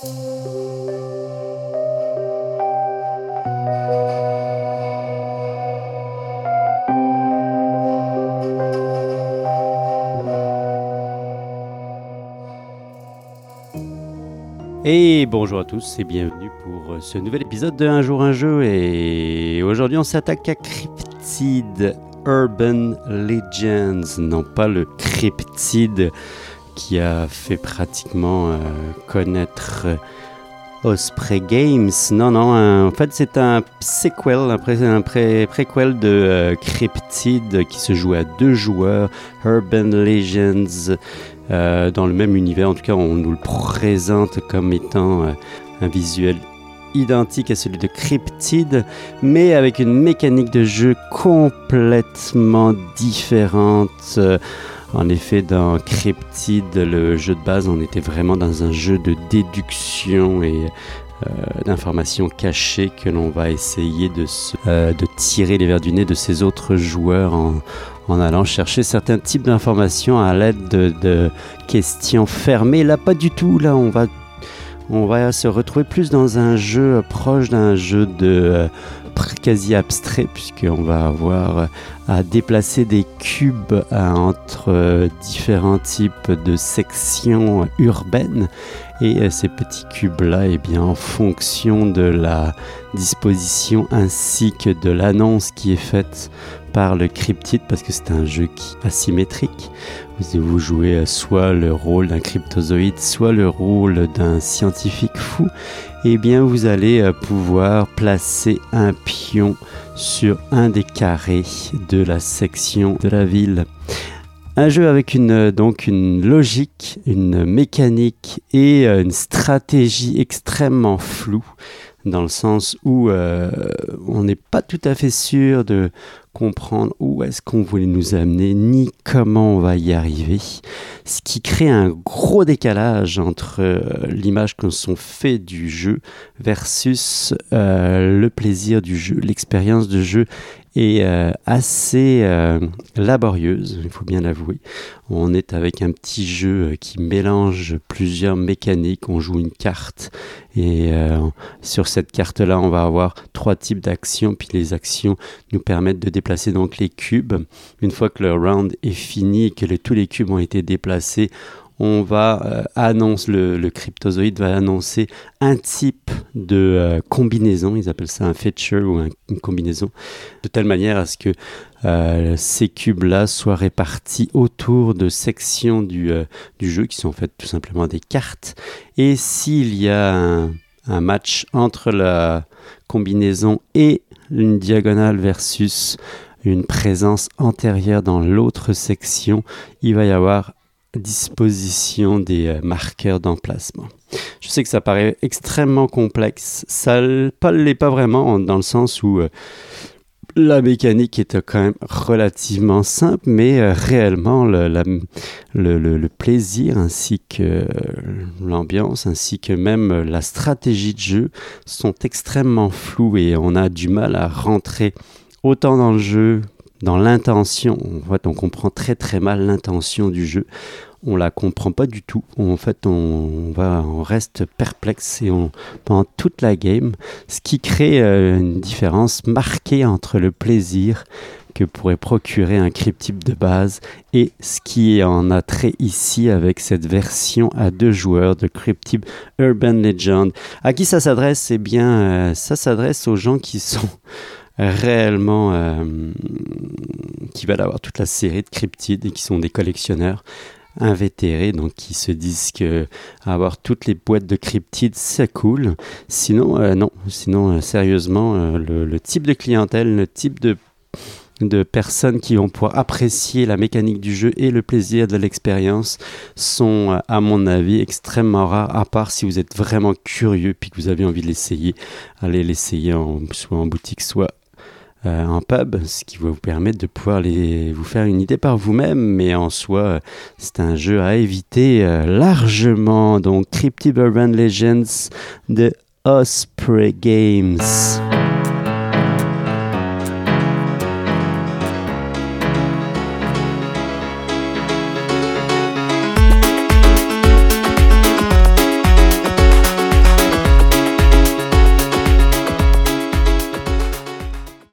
Et bonjour à tous et bienvenue pour ce nouvel épisode de Un jour un jeu. Et aujourd'hui on s'attaque à Cryptid Urban Legends. Non pas le Cryptid qui a fait pratiquement euh, connaître euh, Osprey Games. Non, non, en fait c'est un sequel, un, un préquel de Cryptid qui se joue à deux joueurs, Urban Legends. Euh, dans le même univers. En tout cas, on nous le présente comme étant euh, un visuel identique à celui de Cryptid, mais avec une mécanique de jeu complètement différente. En effet, dans Cryptid, le jeu de base, on était vraiment dans un jeu de déduction et euh, d'informations cachées que l'on va essayer de, de tirer les verres du nez de ces autres joueurs en, allant chercher certains types d'informations à l'aide de, questions fermées. Là, pas du tout. Là, on va, on va se retrouver plus dans un jeu proche d'un jeu de euh, quasi abstrait, puisqu'on va avoir à déplacer des cubes euh, entre euh, différents types de sections urbaines. Et ces petits cubes-là, et eh bien, en fonction de la disposition ainsi que de l'annonce qui est faite par le cryptide parce que c'est un jeu qui asymétrique. Vous, jouez soit le rôle d'un cryptozoïde, soit le rôle d'un scientifique fou. Et eh bien, vous allez euh, pouvoir placer un pion sur un des carrés de la section de la ville. Un jeu avec une, euh, donc une logique, une mécanique et euh, une stratégie extrêmement floue dans le sens où on n'est pas tout à fait sûr de comprendre où est-ce qu'on voulait nous amener, ni comment on va y arriver. Ce qui crée un gros décalage entre euh, l'image qu'on se fait du jeu versus euh, le plaisir du jeu, l'expérience de jeu euh, assez euh, laborieuse, il faut bien l'avouer. On est avec un petit jeu euh, qui mélange plusieurs mécaniques. On joue une carte et sur cette carte-là, on va avoir trois types d'actions. Puis les actions nous permettent de déplacer donc les cubes. Une fois que le round est fini et que tous les cubes ont été déplacés, on va euh, annoncer, le, cryptozoïde va annoncer un type de euh, combinaison, ils appellent ça un feature ou une combinaison, de telle manière à ce que euh, ces cubes-là soient répartis autour de sections du, du, jeu qui sont en fait tout simplement des cartes. Et s'il y a un, un match entre la combinaison et une diagonale versus une présence antérieure dans l'autre section, il va y avoir disposition des euh, marqueurs d'emplacement. Je sais que ça paraît extrêmement complexe, ça ne l'est pas vraiment dans le sens où euh, la mécanique est quand même relativement simple, mais euh, réellement le, plaisir ainsi que l'ambiance, ainsi que même la stratégie de jeu sont extrêmement flous et on a du mal à rentrer autant dans le jeu dans l'intention. En fait, on comprend très très mal l'intention du jeu. On la comprend pas du tout. En fait, on, va, on reste perplexe et on, pendant toute la game, ce qui crée euh, une différence marquée entre le plaisir que pourrait procurer un cryptype de base et ce qui en a trait ici avec cette version à deux joueurs de cryptype Urban Legend. À qui ça s'adresse? Eh bien, euh, ça s'adresse aux gens qui sont réellement euh, qui veulent avoir toute la série de cryptides et qui sont des collectionneurs invétérés, donc qui se disent que avoir toutes les boîtes de cryptides, c'est cool. Sinon, euh, non. Sinon, euh, sérieusement, le, type de clientèle, le type de, de personnes qui vont pouvoir apprécier la mécanique du jeu et le plaisir de l'expérience sont, à mon avis, extrêmement rares, à part si vous êtes vraiment curieux puis que vous avez envie de l'essayer. Allez l'essayer soit en boutique, soit euh, en pub, ce qui va vous permettre de pouvoir les, vous faire une idée par vous-même, mais en soi, c'est un jeu à éviter euh, largement. Donc, Cryptid Urban Legends de Osprey Games.